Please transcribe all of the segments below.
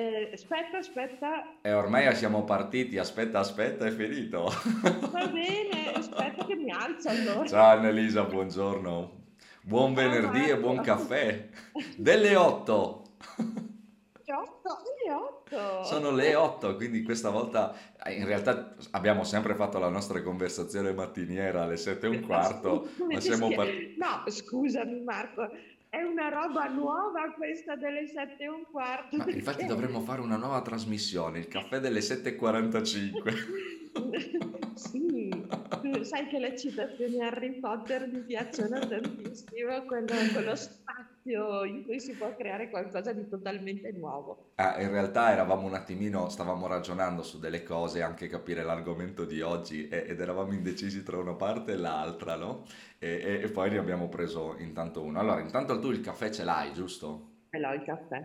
Eh, aspetta, aspetta. E ormai siamo partiti, aspetta, aspetta, è finito. Va bene, aspetta che mi alzo allora. Ciao Annelisa, buongiorno. Buon Ciao venerdì e buon caffè. Delle 8. Le otto, le otto. Sono le 8, quindi questa volta eh, in realtà abbiamo sempre fatto la nostra conversazione mattiniera alle 7 e un quarto, Come ma siamo partiti... No, scusami Marco, è una roba nuova questa delle sette e un quarto. Ma infatti dovremmo fare una nuova trasmissione, il caffè delle 7.45. Sì, tu sai che le citazioni Harry Potter mi piacciono tantissimo, quello, quello spazio in cui si può creare qualcosa di totalmente nuovo. Ah, in realtà eravamo un attimino, stavamo ragionando su delle cose, anche capire l'argomento di oggi e- ed eravamo indecisi tra una parte e l'altra, no? E, e- e poi ne abbiamo preso intanto uno. Allora, intanto tu il caffè ce l'hai, giusto? E l'ho il caffè.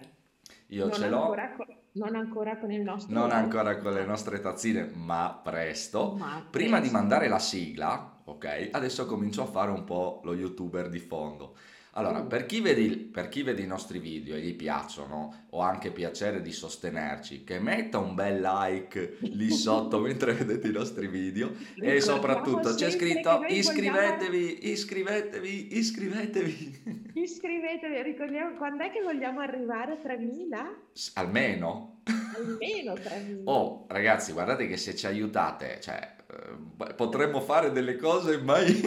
Io Non ce l'ho, ancora, co- non ancora con il nostro non ospite, ancora con le nostre tazzine, ma presto. ma Prima di presto. mandare la sigla, ok? Adesso comincio a fare un po' lo youtuber di fondo. Allora, Mm. per chi vede, per chi vede i nostri video e gli piacciono, o anche piacere di sostenerci, che metta un bel like lì sotto mentre vedete i nostri video e soprattutto c'è scritto iscrivetevi, iscrivetevi, iscrivetevi. Iscrivetevi, ricordiamo quando è che vogliamo arrivare a 3000? S- Almeno. Almeno 3000. Oh, ragazzi, guardate che se ci aiutate, cioè, eh, potremmo fare delle cose mai,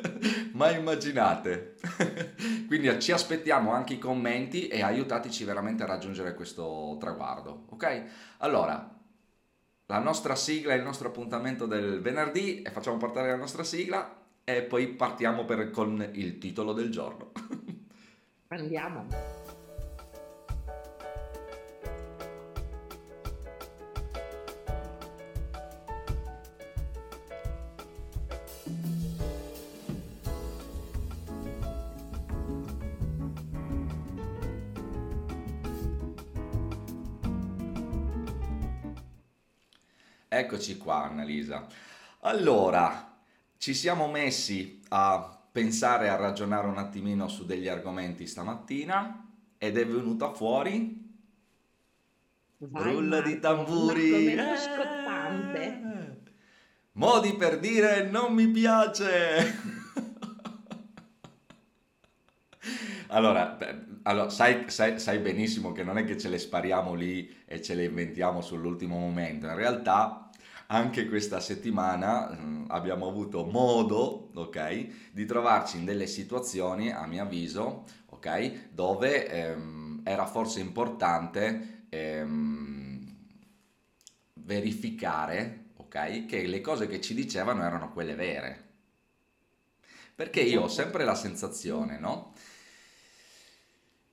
mai immaginate. Quindi ci aspettiamo anche i commenti e aiutateci veramente a raggiungere questo traguardo, ok? Allora, la nostra sigla è il nostro appuntamento del venerdì e facciamo partire la nostra sigla e poi partiamo per- con il titolo del giorno. Andiamo. Eccoci qua, Annalisa. Allora, ci siamo messi a pensare, a ragionare un attimino su degli argomenti stamattina ed è venuta fuori Vai, rulla di tamburi. Argomento Eh! scottante. Modi per dire non mi piace. Allora, allora, sai, sai- sai benissimo che non è che ce le spariamo lì e ce le inventiamo sull'ultimo momento. In realtà, anche questa settimana mm, abbiamo avuto modo, ok, di trovarci in delle situazioni, a mio avviso, ok, dove ehm, era forse importante ehm, verificare, ok, che le cose che ci dicevano erano quelle vere. Perché io ho sempre la sensazione, no?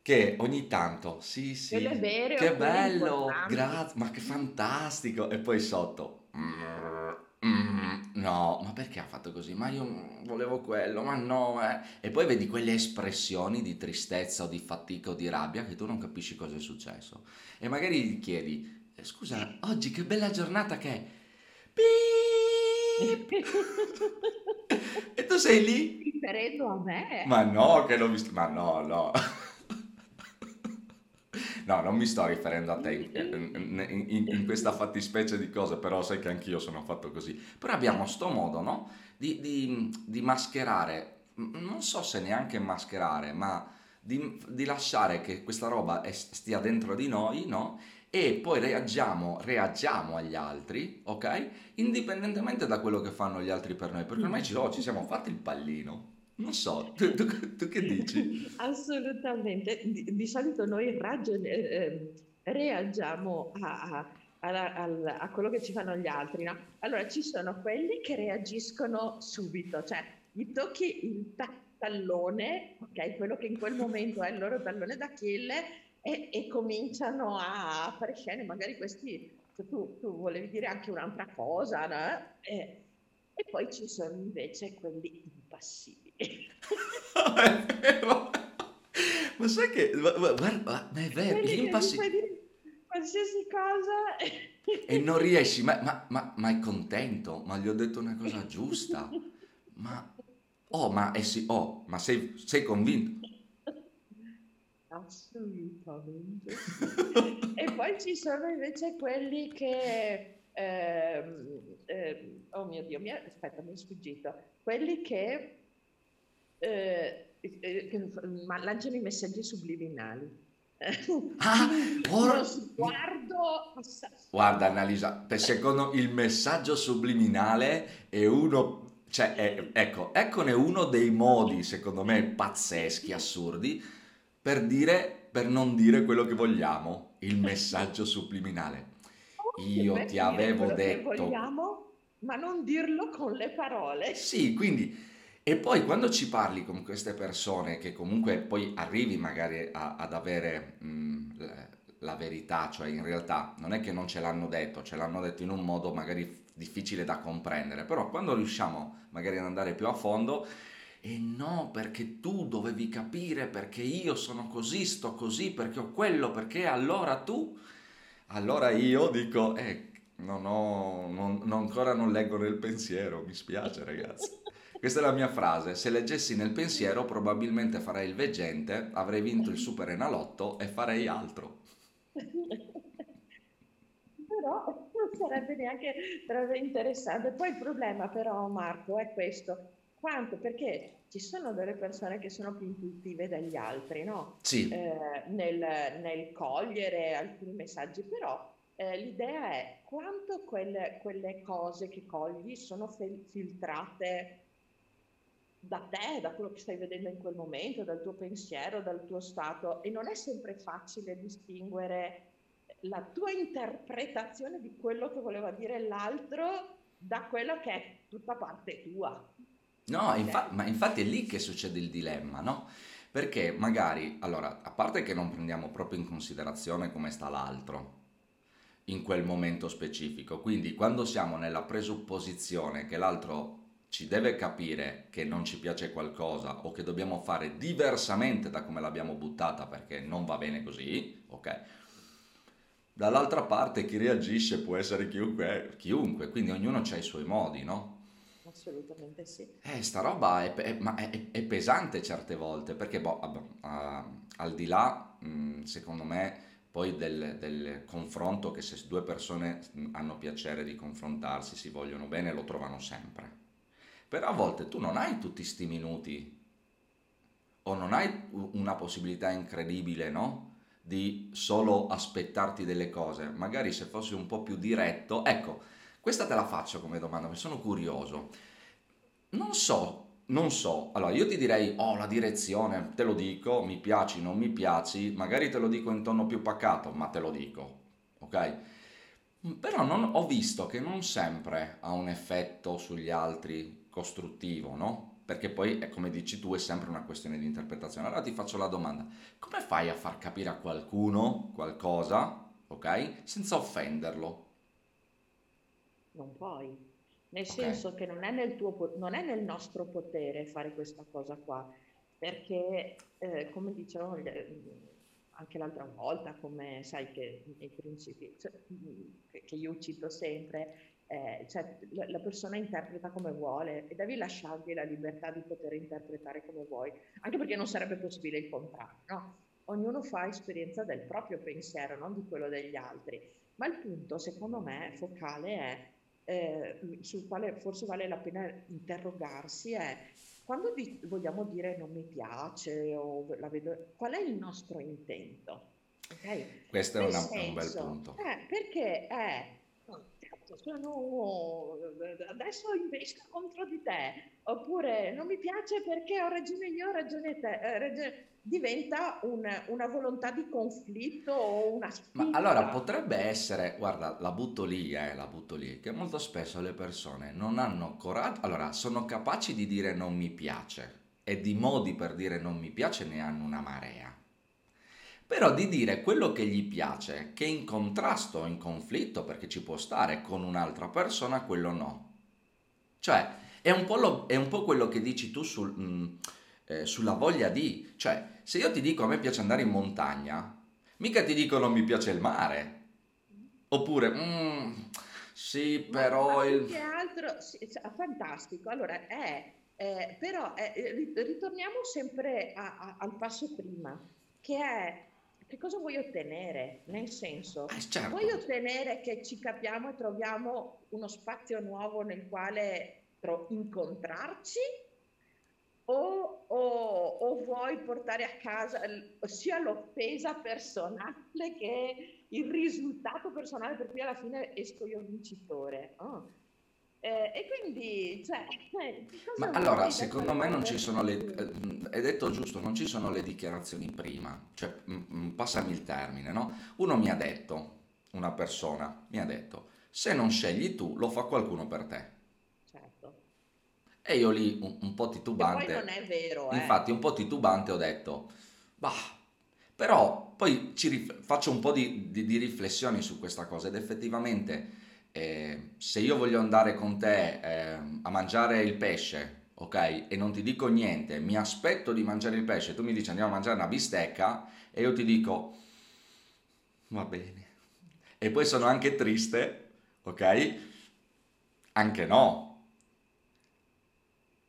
Che ogni tanto, sì, sì, Quelle vere o che bello, grazie, ma che fantastico. E poi sotto, "Mm, mm, no, ma perché ha fatto così? Ma io volevo quello, ma no. eh." E poi vedi quelle espressioni di tristezza o di fatica o di rabbia che tu non capisci cosa è successo. E magari gli chiedi, "Eh, scusa, oggi che bella giornata che è. E tu sei lì? Riferendo a me. Ma no, che non mi sto... Ma no, no. No, non mi sto riferendo a te in, in- in- in questa fattispecie di cose, però sai che anch'io sono fatto così. Però abbiamo sto modo, no? Di, di- di mascherare, non so se neanche mascherare, ma di, di lasciare che questa roba è- stia dentro di noi, no? E poi reagiamo, reagiamo agli altri, ok? Indipendentemente da quello che fanno gli altri per noi, perché ormai ci, oh, ci siamo fatti il pallino. Non so, tu, tu- tu che dici? Assolutamente. Di, di solito noi ragion- eh, eh, reagiamo a, a- al- a quello che ci fanno gli altri, no? Allora, ci sono quelli che reagiscono subito, cioè gli tocchi il ta- tallone, ok? Quello che in quel momento è il loro tallone d'Achille e, e cominciano a fare scene, magari questi, cioè, tu, tu volevi dire anche un'altra cosa, no? E, e poi ci sono invece quelli impassibili. è. Ma sai che... ma- ma- Guarda, ma è vero, gli impassi... qualsiasi cosa E non riesci, ma, ma, ma, ma è contento, ma gli ho detto una cosa giusta. Ma... Oh, ma, eh sì, oh, ma sei, sei convinto? Assolutamente. e poi ci sono invece quelli che... Ehm, eh, oh mio Dio, mi, aspetta, mi è sfuggito. Quelli che, eh, eh, lanciano i messaggi subliminali. Ah, ora... sguardo Guarda Annalisa, secondo il messaggio subliminale è uno cioè, è, ecco, eccone uno dei modi, secondo me, pazzeschi, assurdi, per dire, per non dire quello che vogliamo, il messaggio subliminale. Io ti avevo detto... Che vogliamo, ma non dirlo con le parole. Sì, quindi... E poi quando ci parli con queste persone che comunque poi arrivi magari a, ad avere mh, la verità, cioè in realtà non è che non ce l'hanno detto, ce l'hanno detto in un modo magari difficile da comprendere, però quando riusciamo magari ad andare più a fondo, e no, perché tu dovevi capire, perché io sono così, sto così, perché ho quello, perché allora tu, allora io dico, eh, non ho, non, non ancora non leggo nel pensiero, mi spiace ragazzi. Questa è la mia frase, se leggessi nel pensiero probabilmente farei il veggente, avrei vinto il super enalotto e farei altro. Però non sarebbe neanche interessante. Poi il problema però, Marco, è questo. Quanto? Perché ci sono delle persone che sono più intuitive degli altri, no? Sì. Eh, nel, nel, cogliere alcuni messaggi, però eh, l'idea è quanto quelle, quelle, cose che cogli sono fel- filtrate da te, da quello che stai vedendo in quel momento, dal tuo pensiero, dal tuo stato e non è sempre facile distinguere la tua interpretazione di quello che voleva dire l'altro da quello che è tutta parte tua. No, infa- ma infatti è lì che succede il dilemma, no? Perché magari, allora, a parte che non prendiamo proprio in considerazione come sta l'altro in quel momento specifico, quindi quando siamo nella presupposizione che l'altro ci deve capire che non ci piace qualcosa o che dobbiamo fare diversamente da come l'abbiamo buttata perché non va bene così, ok? Dall'altra parte chi reagisce può essere chiunque, chiunque quindi ognuno ha i suoi modi, no? Assolutamente sì. Eh, sta roba è, è, è, è pesante certe volte, perché boh, uh, al di là, mh, secondo me, poi del, del, confronto che se due persone hanno piacere di confrontarsi, si vogliono bene, lo trovano sempre. Però a volte tu non hai tutti sti minuti o non hai una possibilità incredibile, no? di solo aspettarti delle cose, magari se fossi un po' più diretto, ecco, questa te la faccio come domanda, mi sono curioso. Non so, non so, allora io ti direi, oh la direzione, te lo dico, mi piaci, non mi piaci, magari te lo dico in tono più pacato, ma te lo dico, ok? Però non, ho visto che non sempre ha un effetto sugli altri costruttivo, no? perché poi, come dici tu, è sempre una questione di interpretazione. Allora ti faccio la domanda, come fai a far capire a qualcuno qualcosa, ok, senza offenderlo? Non puoi, nel okay. senso che non è, nel tuo, non è nel nostro potere fare questa cosa qua, perché, eh, come dicevo anche l'altra volta, come sai che nei principi, cioè, che io cito sempre, eh, cioè, la, persona interpreta come vuole e devi lasciargli la libertà di poter interpretare come vuoi, anche perché non sarebbe possibile il contrario, no? Ognuno fa esperienza del proprio pensiero, non di quello degli altri. Ma il punto, secondo me, focale è, eh, sul quale forse vale la pena interrogarsi, è quando di- vogliamo dire non mi piace o la vedo, qual è il nostro intento? Okay? Questo è, una, senso, un bel punto. Eh, perché è sono, adesso investo contro di te, oppure non mi piace perché ho ragione io, ho ragione te, eh, ragione... diventa un, una volontà di conflitto o una spinta. Ma allora potrebbe essere, guarda, la butto lì, eh, la butto lì, che molto spesso le persone non hanno coraggio, allora sono capaci di dire non mi piace e di modi per dire non mi piace ne hanno una marea però di dire quello che gli piace, che è in contrasto o in conflitto, perché ci può stare con un'altra persona, quello no. Cioè, è un po', lo, è un po quello che dici tu sul, mh, mm, eh, sulla voglia di... Cioè, se io ti dico a me piace andare in montagna, mica ti dico non mi piace il mare. Oppure, mm, sì, però... Ma, il... che altro... Sì, fantastico. Allora, è... Eh, però eh, ritorniamo sempre a, a, al passo prima che è che cosa vuoi ottenere? Nel senso, Eh, certo. vuoi ottenere che ci capiamo e troviamo uno spazio nuovo nel quale tro- incontrarci? O, o- o vuoi portare a casa sia l'offesa personale che il risultato personale per cui alla fine esco io vincitore? Oh. Eh, e quindi, cioè, eh, Ma allora, secondo me non ci sono le... eh, È detto giusto, non ci sono le dichiarazioni prima. Cioè, mm, mm, passami il termine, no? Uno mi ha detto, una persona mi ha detto, se non scegli tu, lo fa qualcuno per te. Certo. E io lì, un, un po' Che poi titubante, non è vero, eh. infatti un po' titubante ho detto, bah, però poi ci rif- faccio un po' di, di- di riflessioni su questa cosa ed effettivamente eh, se io voglio andare con te eh, a mangiare il pesce, ok, e non ti dico niente, mi aspetto di mangiare il pesce, tu mi dici andiamo a mangiare una bistecca e io ti dico va bene. E poi sono anche triste, ok? Anche no.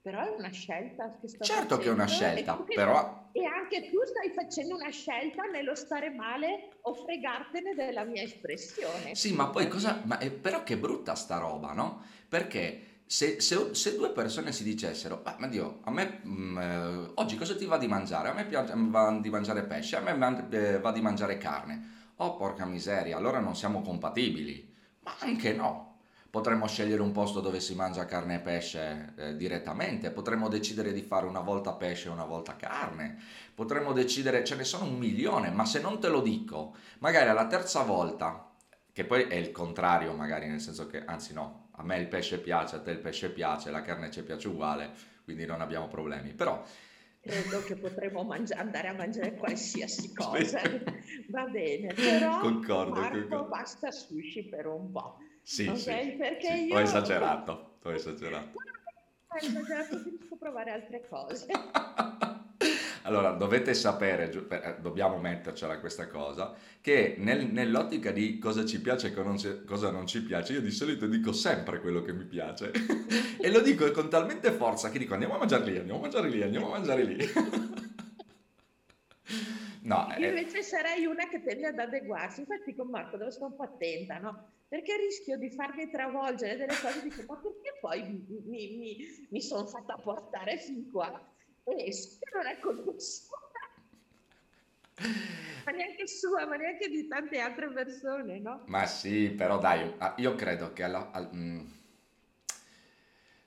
Però è una scelta che sto Certo che è una e scelta, che- però e anche tu stai facendo una scelta nello stare male o fregartene della mia espressione. Sì, ma poi cosa... Ma però che brutta sta roba, no? Perché se, se- se due persone si dicessero, "Ah, ma Dio, a me mm, eh, oggi cosa ti va di mangiare? A me piace, va di mangiare pesce, a me eh, va di mangiare carne. Oh, porca miseria, allora non siamo compatibili. Ma anche no. Potremmo scegliere un posto dove si mangia carne e pesce eh, direttamente, potremmo decidere di fare una volta pesce e una volta carne, potremmo decidere, ce ne sono un milione, ma se non te lo dico, magari alla terza volta che poi è il contrario, magari, nel senso che, anzi no, a me il pesce piace, a te il pesce piace, la carne ci piace uguale, quindi non abbiamo problemi. Però, Credo che potremo mangia- andare a mangiare qualsiasi cosa. Va bene, però concordo, Marco concordo. basta sushi per un po'. Sì, Ok? sì, Perché sì, io ho esagerato, ho esagerato. Ho esagerato, preferisco provare altre cose. Allora, dovete sapere, eh, dobbiamo mettercela questa cosa, che nel- nell'ottica di cosa ci piace e cosa non ci piace, io di solito dico sempre quello che mi piace. E lo dico con talmente forza che dico andiamo a mangiare lì, andiamo a mangiare lì, andiamo a mangiare lì. No, Io eh, invece sarei una che tende ad adeguarsi. Infatti con Marco devo stare un po' attenta, no? Perché rischio di farmi travolgere delle cose, dico, ma perché poi mi, mi- mi- mi sono fatta portare fin qua? E se non è colpa sua, ma neanche sua, ma neanche di tante altre persone, no? Ma sì, però dai, ah, io credo che alla- al- mm,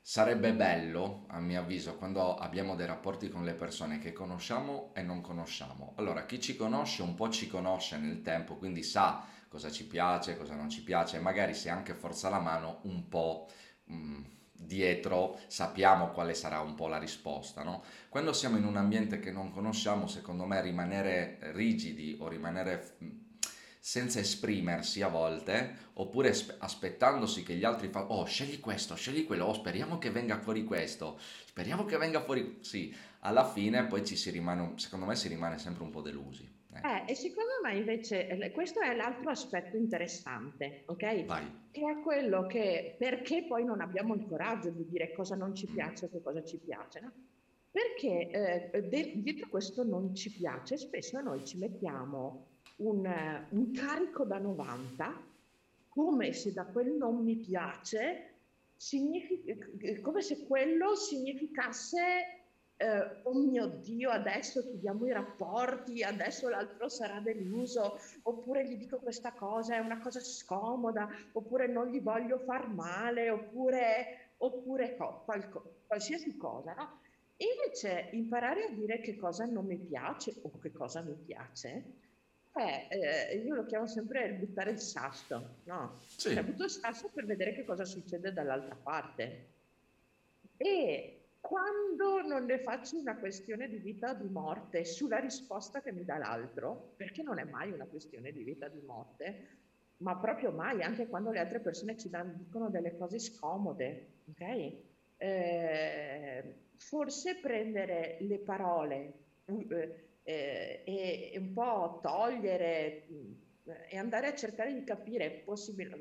sarebbe bello, a mio avviso, quando abbiamo dei rapporti con le persone che conosciamo e non conosciamo. Allora, chi ci conosce un po' ci conosce nel tempo, quindi sa cosa ci piace, cosa non ci piace, e magari se anche forza la mano un po' mm, dietro sappiamo quale sarà un po' la risposta, no? Quando siamo in un ambiente che non conosciamo, secondo me rimanere rigidi o rimanere mm, senza esprimersi a volte, oppure aspe- aspettandosi che gli altri facciano, oh, scegli questo, scegli quello, oh, speriamo che venga fuori questo, speriamo che venga fuori... Sì, alla fine poi ci si rimane, secondo me si rimane sempre un po' delusi. Ecco, Eh, e secondo me invece eh, questo è l'altro aspetto interessante, ok? vai. Che è quello che perché poi non abbiamo il coraggio di dire cosa non ci Mm. piace e cosa ci piace, no? Perché eh, de- dietro questo non ci piace, spesso noi ci mettiamo un, un carico da 90, come se da quel non mi piace, eh, come se quello significasse eh, oh mio Dio, adesso chiudiamo i rapporti, adesso l'altro sarà deluso, oppure gli dico questa cosa, è una cosa scomoda, oppure non gli voglio far male, oppure, oppure co- qualco- qualsiasi cosa, no? Invece imparare a dire che cosa non mi piace o che cosa mi piace, eh, io lo chiamo sempre il buttare il sasso, no? Cioè, Sì, butto il sasso per vedere che cosa succede dall'altra parte. E quando non ne faccio una questione di vita o di morte sulla risposta che mi dà l'altro, perché non è mai una questione di vita o di morte, ma proprio mai, anche quando le altre persone ci dan- dicono delle cose scomode, ok? Eh, forse prendere le parole eh, eh, e, e un po' togliere mh, e andare a cercare di capire, possibile,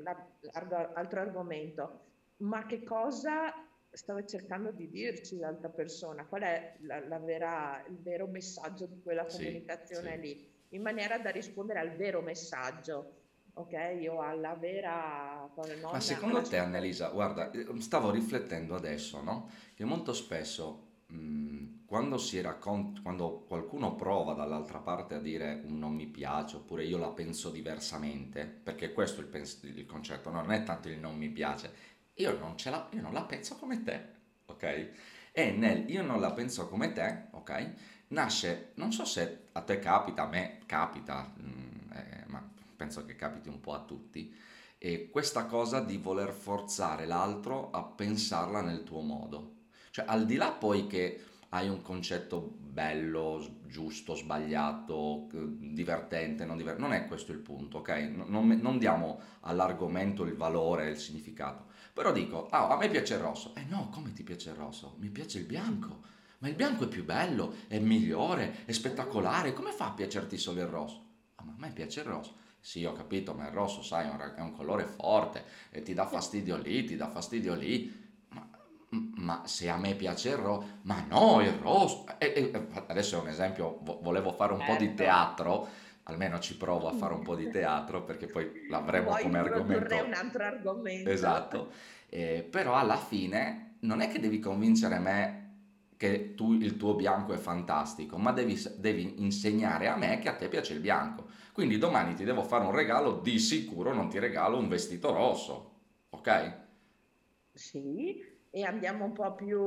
altro argomento, ma che cosa stava cercando di dirci l'altra persona, qual è la, la vera, il vero messaggio di quella comunicazione sì, lì, in maniera da rispondere al vero messaggio, ok? O alla vera... No, Ma secondo te, Annelisa, guarda, eh, stavo riflettendo adesso, no? Che molto spesso mh, quando, si raccont- quando qualcuno prova dall'altra parte a dire un non mi piace oppure io la penso diversamente, perché questo è il, pens- il concetto, non è tanto il non mi piace, io non, la, io non la penso come te, ok? E nel io non la penso come te, ok? Nasce, non so se a te capita, a me capita, mm, eh, ma penso che capiti un po' a tutti, e questa cosa di voler forzare l'altro a pensarla nel tuo modo. Cioè, al di là poi che hai un concetto bello, giusto, sbagliato, divertente, non divertente, non è questo il punto, ok? Non, non diamo all'argomento il valore, il significato. Però dico, ah, a me piace il rosso. Eh no, come ti piace il rosso? Mi piace il bianco. Ma il bianco è più bello, è migliore, è spettacolare. Come fa a piacerti solo il rosso? Ah, ma a me piace il rosso. Sì, ho capito, ma il rosso, sai, è un, colore forte e ti dà fastidio lì, ti dà fastidio lì. Ma, se a me piace il rosso, ma no, il rosso. Adesso è un esempio, volevo fare un certo. po' di certo. teatro almeno ci provo a fare un po' di teatro perché poi l'avremo poi come argomento. un altro argomento. Esatto, eh, però alla fine non è che devi convincere me che tu, il tuo bianco è fantastico, ma devi, devi insegnare a me che a te piace il bianco. Quindi domani ti devo fare un regalo, di sicuro non ti regalo un vestito rosso, ok? Sì, e andiamo un po' più...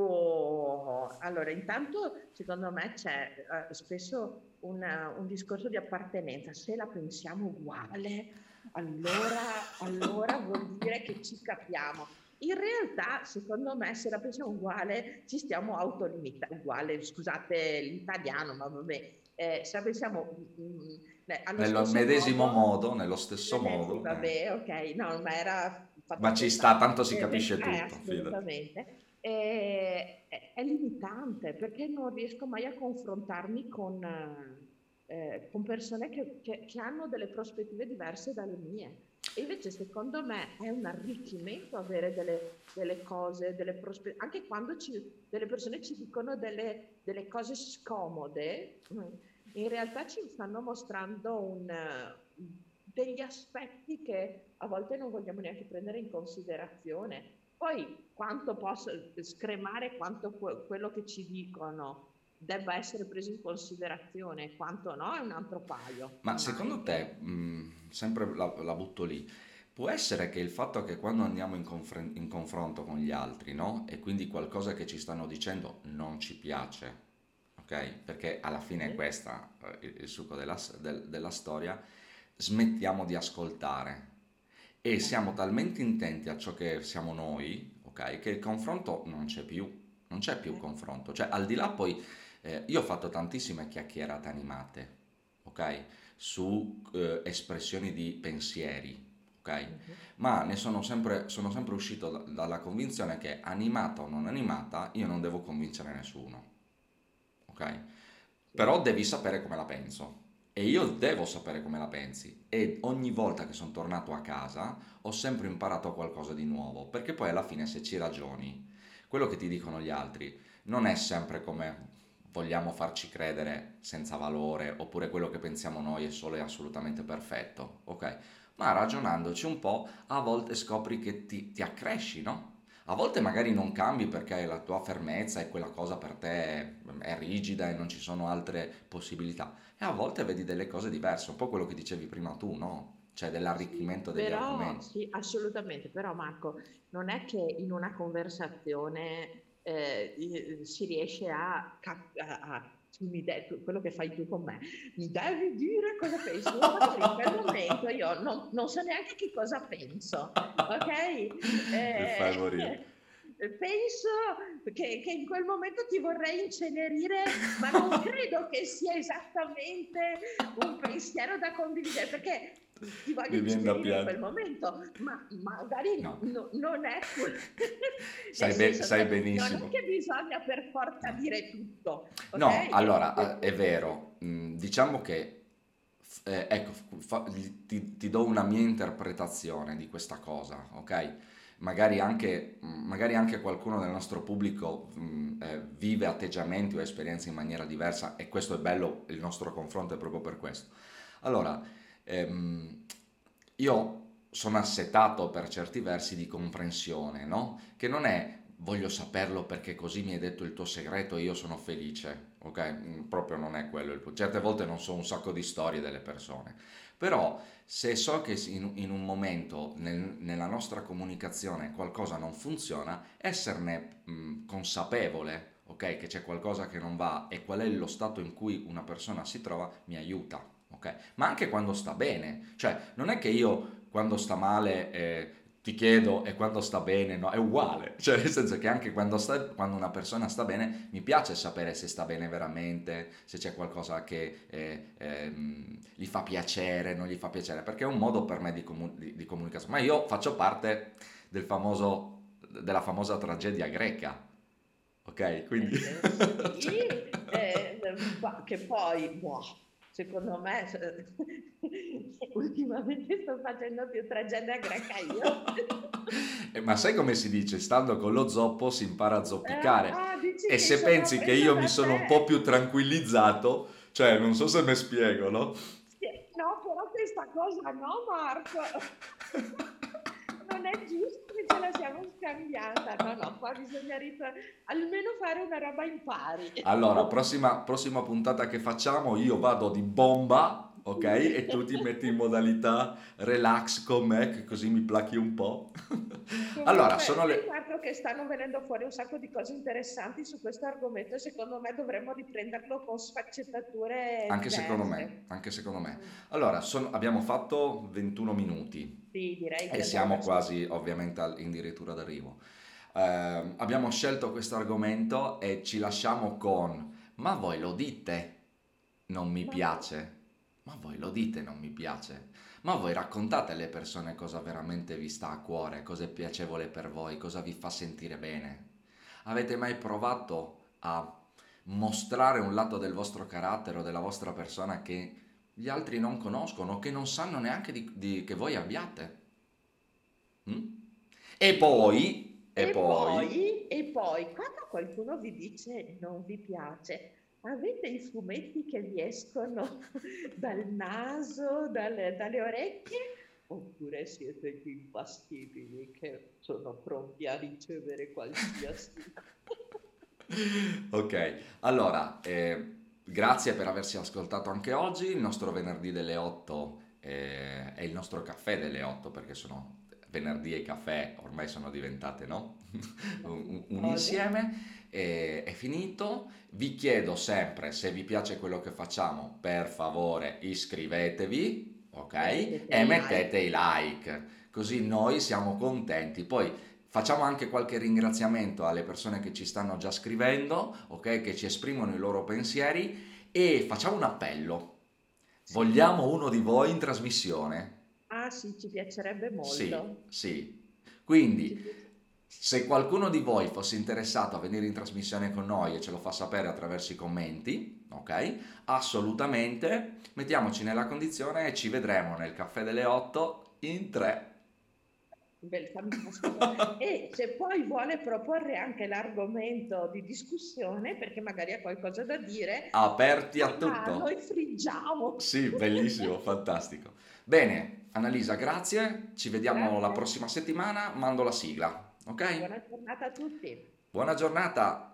Allora, intanto secondo me c'è uh, spesso una, un discorso di appartenenza. Se la pensiamo uguale, allora, allora vuol dire che ci capiamo. In realtà, secondo me, se la pensiamo uguale, ci stiamo autolimitando. Uguale, scusate l'italiano, ma vabbè, eh, se la pensiamo mh, mm, mm, nello medesimo modo, modo, nello stesso modo. Vabbè, eh. ok, no, ma era ma ci sta, tanto si capisce eh, tutto. Assolutamente. Eh, è limitante perché non riesco mai a confrontarmi con, eh, con persone che, che, che, hanno delle prospettive diverse dalle mie. E invece secondo me è un arricchimento avere delle, delle cose, delle prospettive, anche quando ci, delle persone ci dicono delle, delle cose scomode, in realtà ci stanno mostrando un, degli aspetti che a volte non vogliamo neanche prendere in considerazione. Poi quanto posso scremare quanto quello che ci dicono debba essere preso in considerazione, quanto no, è un altro paio. Ma secondo te, mh, sempre la, la, butto lì, può essere che il fatto che quando andiamo in, confr- in confronto con gli altri, no? E quindi qualcosa che ci stanno dicendo non ci piace, ok? Perché alla fine è questo eh, il, il succo della, del, della storia smettiamo di ascoltare e siamo talmente intenti a ciò che siamo noi, ok, che il confronto non c'è più, non c'è più confronto. Cioè, al di là poi, eh, io ho fatto tantissime chiacchierate animate, ok, su eh, espressioni di pensieri, ok, ma ne sono sempre, sono sempre uscito da, dalla convinzione che animata o non animata, io non devo convincere nessuno, ok? Però devi sapere come la penso e io devo sapere come la pensi e ogni volta che sono tornato a casa ho sempre imparato qualcosa di nuovo, perché poi alla fine se ci ragioni, quello che ti dicono gli altri non è sempre come vogliamo farci credere senza valore, oppure quello che pensiamo noi è solo e assolutamente perfetto, ok? Ma ragionandoci un po', a volte scopri che ti, ti accresci, no? A volte magari non cambi perché la tua fermezza e quella cosa per te è rigida e non ci sono altre possibilità. E a volte vedi delle cose diverse, un po' quello che dicevi prima tu, no? Cioè dell'arricchimento degli però, argomenti. Sì, assolutamente. Però Marco, non è che in una conversazione eh, si riesce a, a, a de- quello che fai tu con me, mi devi dire cosa pensi. in quel momento io non, non, so neanche che cosa penso, ok? Eh, fai morire. Penso che, che, in quel momento ti vorrei incenerire, ma non credo che sia esattamente un pensiero da condividere, perché ti voglio incenerire in quel momento, ma magari no. No, non è quello. sai, be- sai benissimo. Non è che bisogna per forza dire tutto. Okay? No, allora è vero, mm, diciamo che eh, ecco, fa, ti, ti, do una mia interpretazione di questa cosa, ok? magari anche, magari anche qualcuno del nostro pubblico mh, eh, vive atteggiamenti o esperienze in maniera diversa e questo è bello, il nostro confronto è proprio per questo. Allora, ehm, io sono assetato per certi versi di comprensione, no? Che non è voglio saperlo perché così mi hai detto il tuo segreto e io sono felice, ok? Mm, proprio non è quello il punto. Certe volte non so un sacco di storie delle persone, però se so che in, in un momento nel, nella nostra comunicazione qualcosa non funziona, esserne mh, mm, consapevole, ok? Che c'è qualcosa che non va e qual è lo stato in cui una persona si trova, mi aiuta, ok? Ma anche quando sta bene, cioè non è che io quando sta male eh, ti chiedo e quando sta bene, no, è uguale, cioè nel senso che anche quando, sta, quando, una persona sta bene mi piace sapere se sta bene veramente, se c'è qualcosa che eh, eh, gli fa piacere, non gli fa piacere, perché è un modo per me di, comu- di, di comunicazione, ma io faccio parte del famoso, della famosa tragedia greca, ok? Quindi... Eh, che poi... Boh secondo me ultimamente sto facendo più tragedia greca io. eh, ma sai come si dice? Stando con lo zoppo si impara a zoppicare. Eh, ah, e se pensi che io mi sono un po' più tranquillizzato, cioè non so se mi spiego, no? Sì, no, però questa cosa no Marco. non è giusto che ce la siamo scambiata. No, no, qua bisogna ritornare, almeno fare una roba in pari. Allora, prossima, prossima puntata che facciamo, io vado di bomba ok? E tu ti metti in modalità relax con me, così mi plachi un po'. allora, sono le... Fatto che stanno venendo fuori un sacco di cose interessanti su questo argomento, secondo me dovremmo riprenderlo con sfaccettature Anche diverse. secondo me, anche secondo me. Allora, sono... abbiamo fatto 21 minuti. Sì, direi che... E siamo quasi, ovviamente, in dirittura d'arrivo. Eh, abbiamo scelto questo argomento e ci lasciamo con... Ma voi lo dite? Non mi Ma piace. Ma voi lo dite non mi piace? Ma voi raccontate alle persone cosa veramente vi sta a cuore, cosa è piacevole per voi, cosa vi fa sentire bene? Avete mai provato a mostrare un lato del vostro carattere o della vostra persona che gli altri non conoscono, che non sanno neanche di, di, che voi abbiate? Mm? E poi, e, e poi, poi, e poi, quando qualcuno vi dice non vi piace, Avete i fumetti che vi escono dal naso, dalle, dalle orecchie? Oppure siete gli impassibili che sono pronti a ricevere qualsiasi Ok, allora, eh, grazie per averci ascoltato anche oggi. Il nostro venerdì delle 8 eh, è il nostro caffè delle 8 perché sono venerdì e caffè ormai sono diventate no? un, un insieme è, è finito. Vi chiedo sempre se vi piace quello che facciamo, per favore iscrivetevi, ok? E mettete i like, così noi siamo contenti. Poi facciamo anche qualche ringraziamento alle persone che ci stanno già scrivendo, ok? Che ci esprimono i loro pensieri e facciamo un appello. Vogliamo uno di voi in trasmissione. Ah sì, ci piacerebbe molto. Sì, sì. Quindi se qualcuno di voi fosse interessato a venire in trasmissione con noi e ce lo fa sapere attraverso i commenti, ok? Assolutamente, mettiamoci nella condizione e ci vedremo nel caffè delle 8 in 3. e se poi vuole proporre anche l'argomento di discussione, perché magari ha qualcosa da dire, aperti a tutto. Noi friggiamo. Sì, bellissimo, fantastico. Bene, Annalisa, grazie. Ci vediamo grazie. la prossima settimana. Mando la sigla. Ok? Buona giornata a tutti. Buona giornata.